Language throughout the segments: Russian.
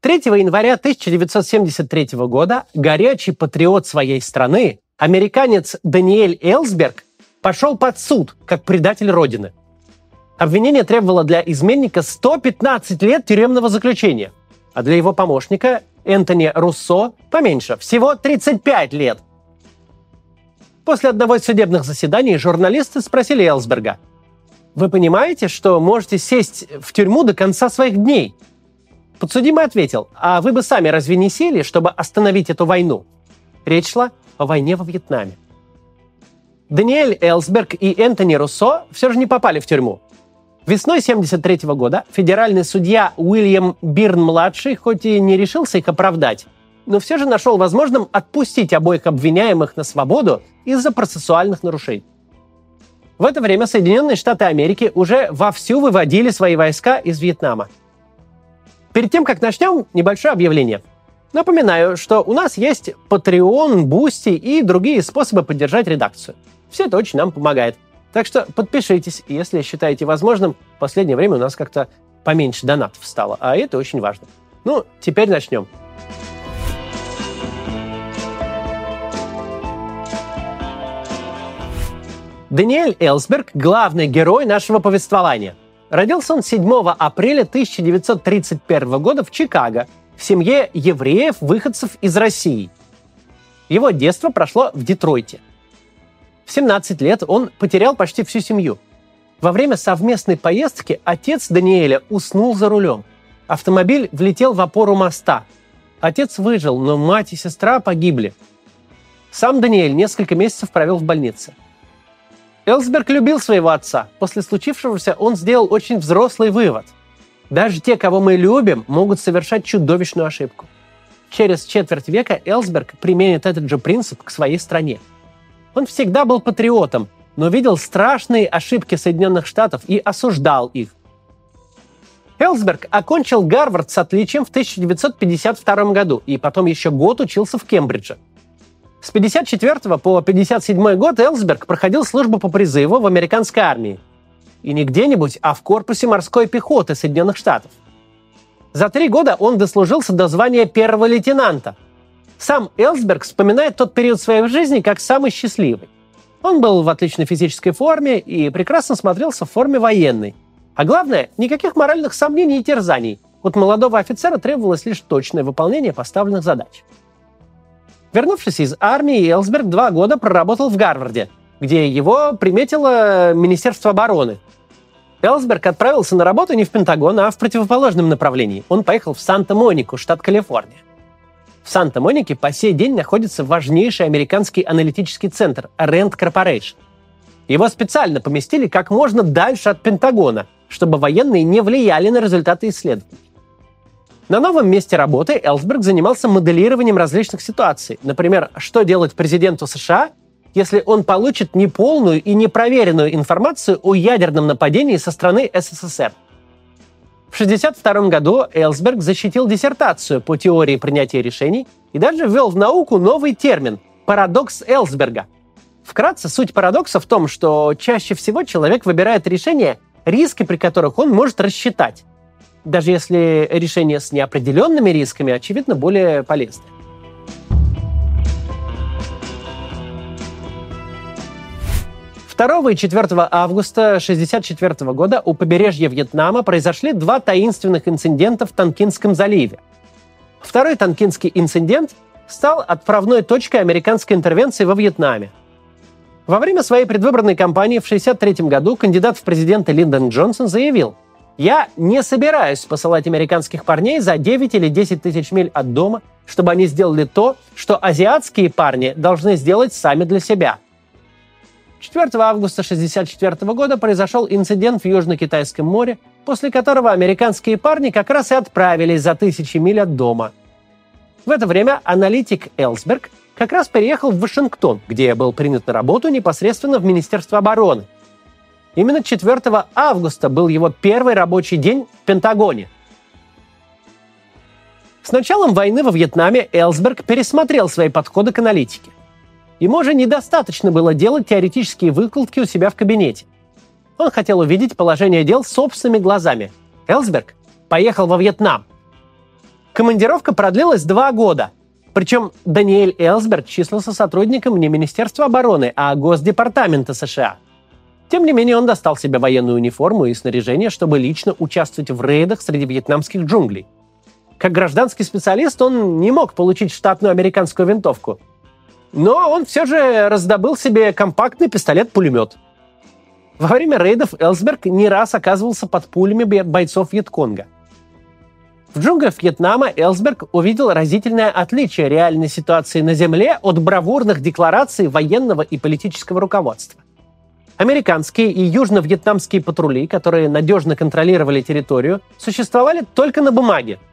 3 января 1973 года горячий патриот своей страны, американец Даниэль Элсберг, пошел под суд как предатель Родины. Обвинение требовало для изменника 115 лет тюремного заключения, а для его помощника Энтони Руссо поменьше, всего 35 лет. После одного из судебных заседаний журналисты спросили Элсберга, «Вы понимаете, что можете сесть в тюрьму до конца своих дней?» Подсудимый ответил, «А вы бы сами разве не сели, чтобы остановить эту войну?» Речь шла о войне во Вьетнаме. Даниэль Элсберг и Энтони Руссо все же не попали в тюрьму. Весной 1973 года федеральный судья Уильям Бирн-младший хоть и не решился их оправдать, но все же нашел возможным отпустить обоих обвиняемых на свободу из-за процессуальных нарушений. В это время Соединенные Штаты Америки уже вовсю выводили свои войска из Вьетнама. Перед тем, как начнем, небольшое объявление. Напоминаю, что у нас есть Patreon, Boosty и другие способы поддержать редакцию. Все это очень нам помогает. Так что подпишитесь, если считаете возможным. В последнее время у нас как-то поменьше донатов стало, а это очень важно. Ну, теперь начнем. Даниэль Элсберг – главный герой нашего повествования. Родился он 7 апреля 1931 года в Чикаго в семье евреев-выходцев из России. Его детство прошло в Детройте. В 17 лет он потерял почти всю семью. Во время совместной поездки отец Даниэля уснул за рулем. Автомобиль влетел в опору моста. Отец выжил, но мать и сестра погибли. Сам Даниэль несколько месяцев провел в больнице. Элсберг любил своего отца. После случившегося он сделал очень взрослый вывод. Даже те, кого мы любим, могут совершать чудовищную ошибку. Через четверть века Элсберг применит этот же принцип к своей стране – он всегда был патриотом, но видел страшные ошибки Соединенных Штатов и осуждал их. Элсберг окончил Гарвард с отличием в 1952 году и потом еще год учился в Кембридже. С 1954 по 1957 год Элсберг проходил службу по призыву в американской армии. И не где-нибудь, а в корпусе морской пехоты Соединенных Штатов. За три года он дослужился до звания первого лейтенанта – сам Элсберг вспоминает тот период своей жизни как самый счастливый. Он был в отличной физической форме и прекрасно смотрелся в форме военной. А главное, никаких моральных сомнений и терзаний. От молодого офицера требовалось лишь точное выполнение поставленных задач. Вернувшись из армии, Элсберг два года проработал в Гарварде, где его приметило Министерство обороны. Элсберг отправился на работу не в Пентагон, а в противоположном направлении. Он поехал в Санта-Монику, штат Калифорния. В Санта-Монике по сей день находится важнейший американский аналитический центр Rand Corporation. Его специально поместили как можно дальше от Пентагона, чтобы военные не влияли на результаты исследований. На новом месте работы Элсберг занимался моделированием различных ситуаций. Например, что делать президенту США, если он получит неполную и непроверенную информацию о ядерном нападении со стороны СССР – в 1962 году Элсберг защитил диссертацию по теории принятия решений и даже ввел в науку новый термин – парадокс Элсберга. Вкратце, суть парадокса в том, что чаще всего человек выбирает решения, риски при которых он может рассчитать. Даже если решение с неопределенными рисками, очевидно, более полезны. 2 и 4 августа 1964 года у побережья Вьетнама произошли два таинственных инцидента в Танкинском заливе. Второй танкинский инцидент стал отправной точкой американской интервенции во Вьетнаме. Во время своей предвыборной кампании в 1963 году кандидат в президенты Линдон Джонсон заявил, «Я не собираюсь посылать американских парней за 9 или 10 тысяч миль от дома, чтобы они сделали то, что азиатские парни должны сделать сами для себя – 4 августа 1964 года произошел инцидент в Южно-Китайском море, после которого американские парни как раз и отправились за тысячи миль от дома. В это время аналитик Элсберг как раз переехал в Вашингтон, где был принят на работу непосредственно в Министерство обороны. Именно 4 августа был его первый рабочий день в Пентагоне. С началом войны во Вьетнаме Элсберг пересмотрел свои подходы к аналитике. Ему же недостаточно было делать теоретические выкладки у себя в кабинете. Он хотел увидеть положение дел собственными глазами. Элсберг поехал во Вьетнам. Командировка продлилась два года. Причем Даниэль Элсберг числился сотрудником не Министерства обороны, а Госдепартамента США. Тем не менее, он достал себе военную униформу и снаряжение, чтобы лично участвовать в рейдах среди вьетнамских джунглей. Как гражданский специалист он не мог получить штатную американскую винтовку. Но он все же раздобыл себе компактный пистолет-пулемет. Во время рейдов Элсберг не раз оказывался под пулями бойцов Вьетконга. В джунглях Вьетнама Элсберг увидел разительное отличие реальной ситуации на земле от бравурных деклараций военного и политического руководства. Американские и южно-вьетнамские патрули, которые надежно контролировали территорию, существовали только на бумаге –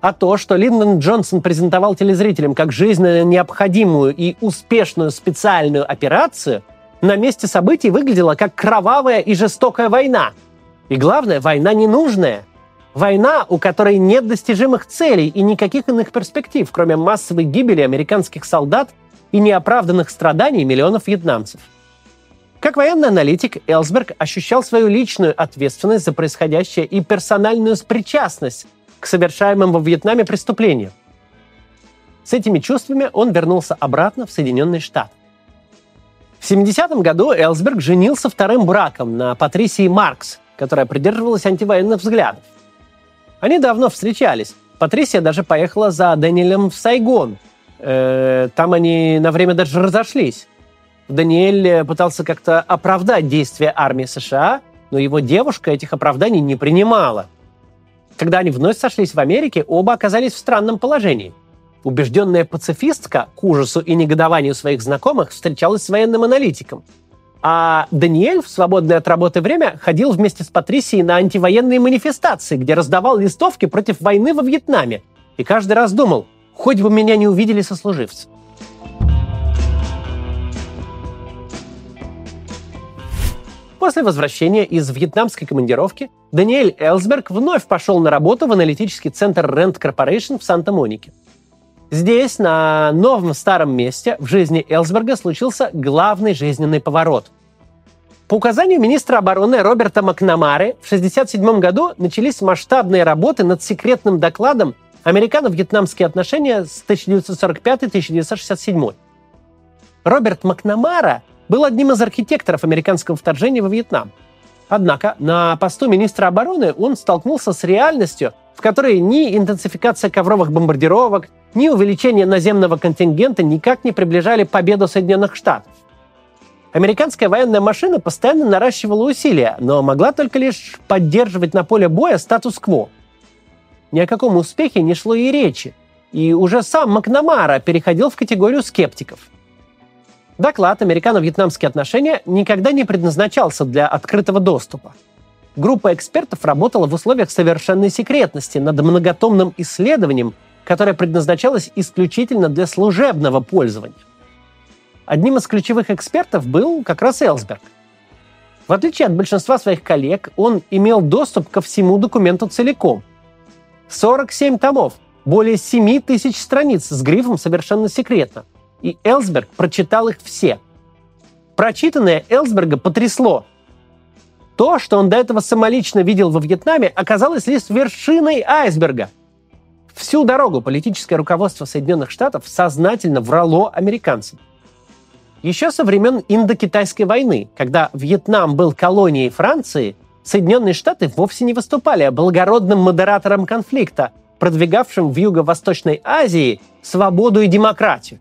а то, что Линдон Джонсон презентовал телезрителям как жизненно необходимую и успешную специальную операцию, на месте событий выглядело как кровавая и жестокая война. И главное, война ненужная. Война, у которой нет достижимых целей и никаких иных перспектив, кроме массовой гибели американских солдат и неоправданных страданий миллионов вьетнамцев. Как военный аналитик, Элсберг ощущал свою личную ответственность за происходящее и персональную причастность к совершаемым во Вьетнаме преступлениям. С этими чувствами он вернулся обратно в Соединенные Штаты. В 70-м году Элсберг женился вторым браком на Патрисии Маркс, которая придерживалась антивоенных взглядов. Они давно встречались. Патрисия даже поехала за Дэниелем в Сайгон. Э, там они на время даже разошлись. Даниэль пытался как-то оправдать действия армии США, но его девушка этих оправданий не принимала – когда они вновь сошлись в Америке, оба оказались в странном положении. Убежденная пацифистка к ужасу и негодованию своих знакомых встречалась с военным аналитиком. А Даниэль в свободное от работы время ходил вместе с Патрисией на антивоенные манифестации, где раздавал листовки против войны во Вьетнаме. И каждый раз думал, хоть бы меня не увидели сослуживцы. После возвращения из вьетнамской командировки Даниэль Элсберг вновь пошел на работу в аналитический центр Rent Corporation в Санта-Монике. Здесь, на новом старом месте, в жизни Элсберга случился главный жизненный поворот. По указанию министра обороны Роберта Макнамары в 1967 году начались масштабные работы над секретным докладом «Американо-вьетнамские отношения с 1945-1967». Роберт Макнамара был одним из архитекторов американского вторжения во Вьетнам. Однако на посту министра обороны он столкнулся с реальностью, в которой ни интенсификация ковровых бомбардировок, ни увеличение наземного контингента никак не приближали победу Соединенных Штатов. Американская военная машина постоянно наращивала усилия, но могла только лишь поддерживать на поле боя статус-кво. Ни о каком успехе не шло и речи, и уже сам Макнамара переходил в категорию скептиков – Доклад «Американо-вьетнамские отношения» никогда не предназначался для открытого доступа. Группа экспертов работала в условиях совершенной секретности над многотомным исследованием, которое предназначалось исключительно для служебного пользования. Одним из ключевых экспертов был как раз Элсберг. В отличие от большинства своих коллег, он имел доступ ко всему документу целиком. 47 томов, более 7 тысяч страниц с грифом «Совершенно секретно», и Элсберг прочитал их все. Прочитанное Элсберга потрясло. То, что он до этого самолично видел во Вьетнаме, оказалось лишь вершиной айсберга. Всю дорогу политическое руководство Соединенных Штатов сознательно врало американцам. Еще со времен Индокитайской войны, когда Вьетнам был колонией Франции, Соединенные Штаты вовсе не выступали благородным модератором конфликта, продвигавшим в Юго-Восточной Азии свободу и демократию.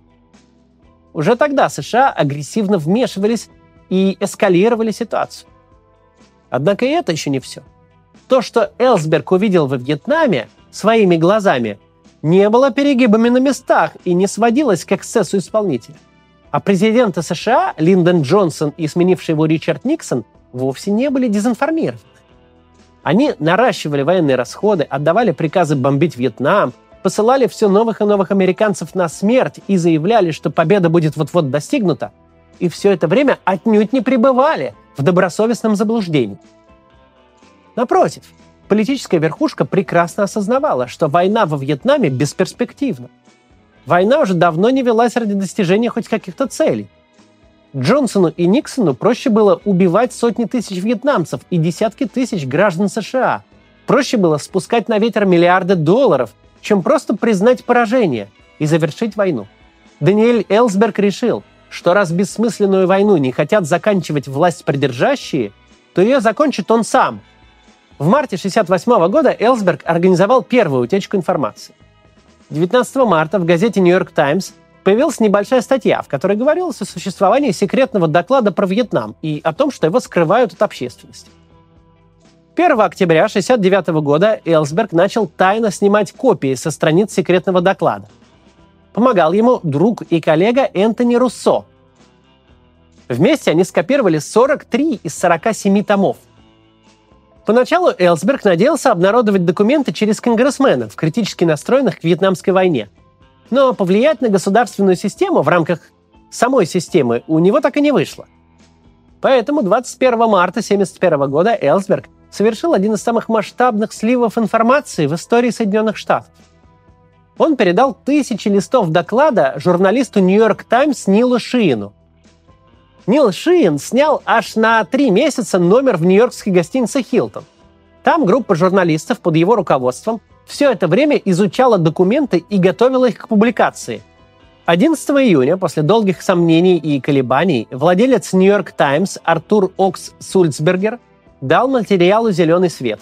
Уже тогда США агрессивно вмешивались и эскалировали ситуацию. Однако и это еще не все. То, что Элсберг увидел во Вьетнаме своими глазами, не было перегибами на местах и не сводилось к эксцессу исполнителя. А президенты США Линдон Джонсон и сменивший его Ричард Никсон вовсе не были дезинформированы. Они наращивали военные расходы, отдавали приказы бомбить Вьетнам, посылали все новых и новых американцев на смерть и заявляли, что победа будет вот-вот достигнута, и все это время отнюдь не пребывали в добросовестном заблуждении. Напротив, политическая верхушка прекрасно осознавала, что война во Вьетнаме бесперспективна. Война уже давно не велась ради достижения хоть каких-то целей. Джонсону и Никсону проще было убивать сотни тысяч вьетнамцев и десятки тысяч граждан США – Проще было спускать на ветер миллиарды долларов, чем просто признать поражение и завершить войну. Даниэль Элсберг решил, что раз бессмысленную войну не хотят заканчивать власть придержащие, то ее закончит он сам. В марте 1968 года Элсберг организовал первую утечку информации. 19 марта в газете «Нью-Йорк Таймс» появилась небольшая статья, в которой говорилось о существовании секретного доклада про Вьетнам и о том, что его скрывают от общественности. 1 октября 1969 года Элсберг начал тайно снимать копии со страниц секретного доклада. Помогал ему друг и коллега Энтони Руссо. Вместе они скопировали 43 из 47 томов. Поначалу Элсберг надеялся обнародовать документы через конгрессменов, критически настроенных к вьетнамской войне. Но повлиять на государственную систему в рамках самой системы у него так и не вышло. Поэтому 21 марта 1971 года Элсберг совершил один из самых масштабных сливов информации в истории Соединенных Штатов. Он передал тысячи листов доклада журналисту «Нью-Йорк Таймс» Нилу Шиину. Нил Шиин снял аж на три месяца номер в нью-йоркской гостинице «Хилтон». Там группа журналистов под его руководством все это время изучала документы и готовила их к публикации. 11 июня, после долгих сомнений и колебаний, владелец «Нью-Йорк Таймс» Артур Окс Сульцбергер дал материалу зеленый свет.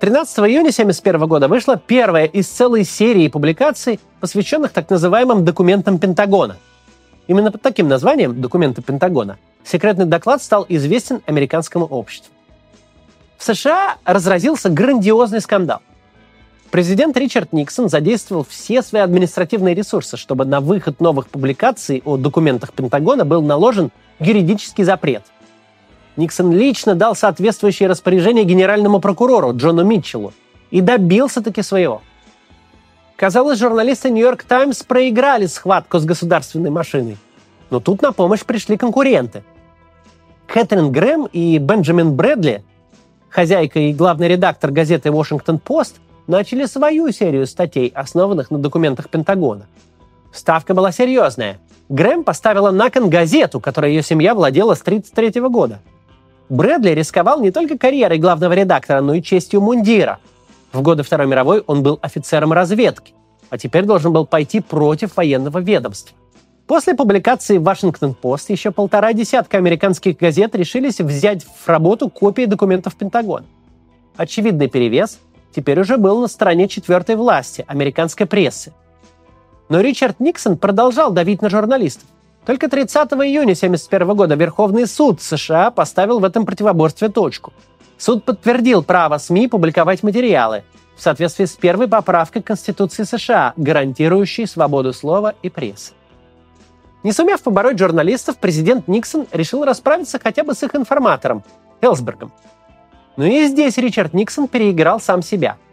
13 июня 1971 года вышла первая из целой серии публикаций, посвященных так называемым документам Пентагона. Именно под таким названием «Документы Пентагона» секретный доклад стал известен американскому обществу. В США разразился грандиозный скандал. Президент Ричард Никсон задействовал все свои административные ресурсы, чтобы на выход новых публикаций о документах Пентагона был наложен юридический запрет – Никсон лично дал соответствующее распоряжение генеральному прокурору Джону Митчеллу и добился таки своего. Казалось, журналисты «Нью-Йорк Таймс» проиграли схватку с государственной машиной. Но тут на помощь пришли конкуренты. Кэтрин Грэм и Бенджамин Брэдли, хозяйка и главный редактор газеты «Вашингтон-Пост», начали свою серию статей, основанных на документах Пентагона. Ставка была серьезная. Грэм поставила на кон газету, которой ее семья владела с 1933 года – Брэдли рисковал не только карьерой главного редактора, но и честью мундира. В годы Второй мировой он был офицером разведки, а теперь должен был пойти против военного ведомства. После публикации «Вашингтон-Пост» еще полтора десятка американских газет решились взять в работу копии документов Пентагона. Очевидный перевес теперь уже был на стороне четвертой власти, американской прессы. Но Ричард Никсон продолжал давить на журналистов. Только 30 июня 1971 года Верховный суд США поставил в этом противоборстве точку. Суд подтвердил право СМИ публиковать материалы в соответствии с первой поправкой Конституции США, гарантирующей свободу слова и прессы. Не сумев побороть журналистов, президент Никсон решил расправиться хотя бы с их информатором, Элсбергом. Но и здесь Ричард Никсон переиграл сам себя –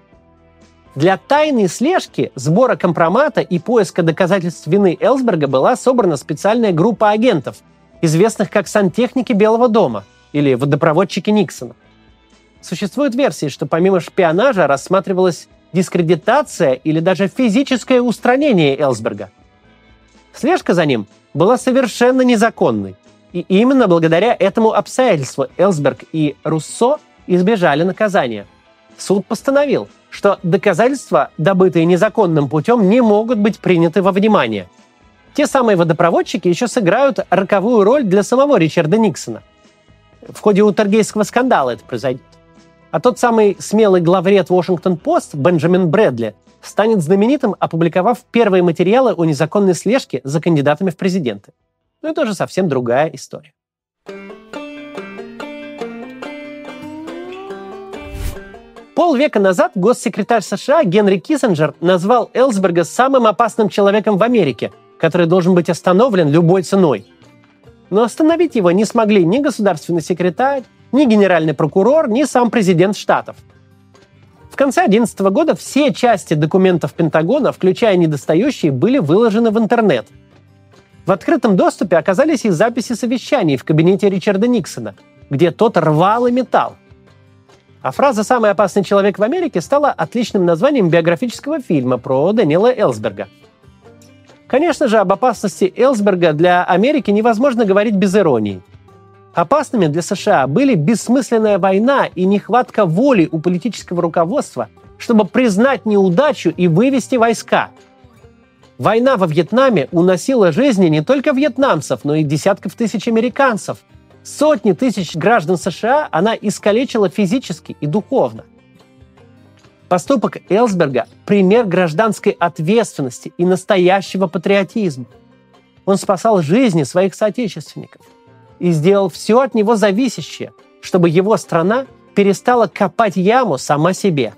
для тайной слежки, сбора компромата и поиска доказательств вины Элсберга была собрана специальная группа агентов, известных как сантехники Белого дома или водопроводчики Никсона. Существуют версии, что помимо шпионажа рассматривалась дискредитация или даже физическое устранение Элсберга. Слежка за ним была совершенно незаконной. И именно благодаря этому обстоятельству Элсберг и Руссо избежали наказания. Суд постановил – что доказательства, добытые незаконным путем, не могут быть приняты во внимание. Те самые водопроводчики еще сыграют роковую роль для самого Ричарда Никсона. В ходе Утергейского скандала это произойдет. А тот самый смелый главред Вашингтон-Пост Бенджамин Брэдли станет знаменитым, опубликовав первые материалы о незаконной слежке за кандидатами в президенты. Но это уже совсем другая история. Полвека назад госсекретарь США Генри Киссинджер назвал Элсберга самым опасным человеком в Америке, который должен быть остановлен любой ценой. Но остановить его не смогли ни государственный секретарь, ни генеральный прокурор, ни сам президент Штатов. В конце 2011 года все части документов Пентагона, включая недостающие, были выложены в интернет. В открытом доступе оказались и записи совещаний в кабинете Ричарда Никсона, где тот рвал и металл. А фраза «самый опасный человек в Америке» стала отличным названием биографического фильма про Данила Элсберга. Конечно же, об опасности Элсберга для Америки невозможно говорить без иронии. Опасными для США были бессмысленная война и нехватка воли у политического руководства, чтобы признать неудачу и вывести войска. Война во Вьетнаме уносила жизни не только вьетнамцев, но и десятков тысяч американцев. Сотни тысяч граждан США она искалечила физически и духовно. Поступок Элсберга – пример гражданской ответственности и настоящего патриотизма. Он спасал жизни своих соотечественников и сделал все от него зависящее, чтобы его страна перестала копать яму сама себе.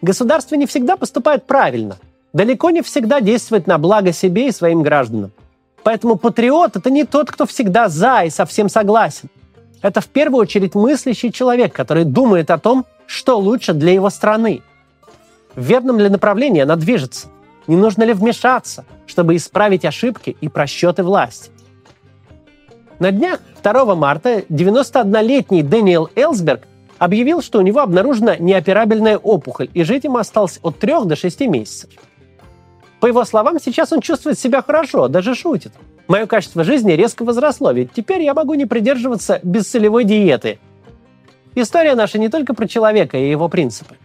Государство не всегда поступает правильно, далеко не всегда действует на благо себе и своим гражданам. Поэтому патриот – это не тот, кто всегда за и совсем согласен. Это в первую очередь мыслящий человек, который думает о том, что лучше для его страны – в верном ли направлении она движется? Не нужно ли вмешаться, чтобы исправить ошибки и просчеты власти? На днях 2 марта 91-летний Дэниел Элсберг объявил, что у него обнаружена неоперабельная опухоль, и жить ему осталось от 3 до 6 месяцев. По его словам, сейчас он чувствует себя хорошо, даже шутит. Мое качество жизни резко возросло, ведь теперь я могу не придерживаться бесцелевой диеты. История наша не только про человека и его принципы.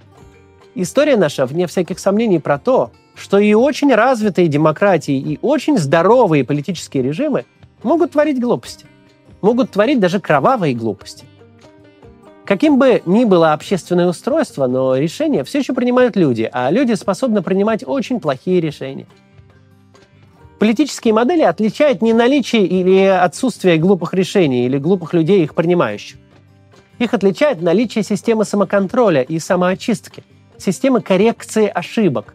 История наша, вне всяких сомнений, про то, что и очень развитые демократии, и очень здоровые политические режимы могут творить глупости. Могут творить даже кровавые глупости. Каким бы ни было общественное устройство, но решения все еще принимают люди, а люди способны принимать очень плохие решения. Политические модели отличают не наличие или отсутствие глупых решений или глупых людей, их принимающих. Их отличает наличие системы самоконтроля и самоочистки – системы коррекции ошибок.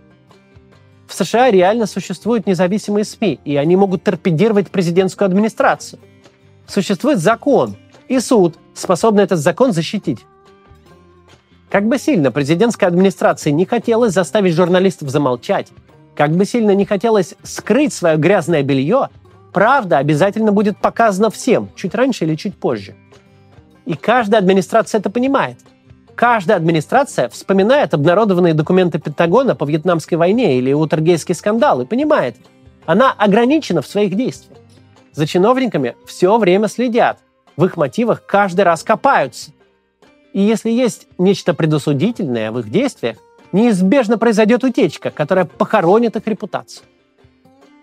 В США реально существуют независимые СМИ, и они могут торпедировать президентскую администрацию. Существует закон и суд, способный этот закон защитить. Как бы сильно президентской администрации не хотелось заставить журналистов замолчать, как бы сильно не хотелось скрыть свое грязное белье, правда обязательно будет показана всем, чуть раньше или чуть позже. И каждая администрация это понимает – Каждая администрация вспоминает обнародованные документы Пентагона по Вьетнамской войне или Утергейский скандал и понимает, она ограничена в своих действиях. За чиновниками все время следят, в их мотивах каждый раз копаются. И если есть нечто предосудительное в их действиях, неизбежно произойдет утечка, которая похоронит их репутацию.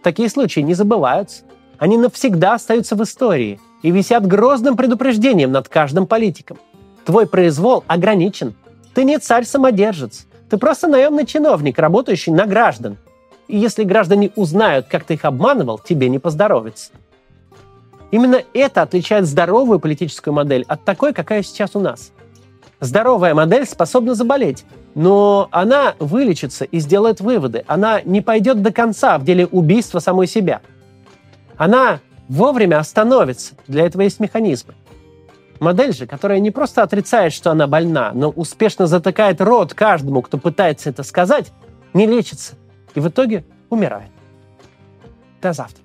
Такие случаи не забываются. Они навсегда остаются в истории и висят грозным предупреждением над каждым политиком – Твой произвол ограничен. Ты не царь-самодержец. Ты просто наемный чиновник, работающий на граждан. И если граждане узнают, как ты их обманывал, тебе не поздоровится. Именно это отличает здоровую политическую модель от такой, какая сейчас у нас. Здоровая модель способна заболеть, но она вылечится и сделает выводы. Она не пойдет до конца в деле убийства самой себя. Она вовремя остановится. Для этого есть механизмы. Модель же, которая не просто отрицает, что она больна, но успешно затыкает рот каждому, кто пытается это сказать, не лечится и в итоге умирает. До завтра.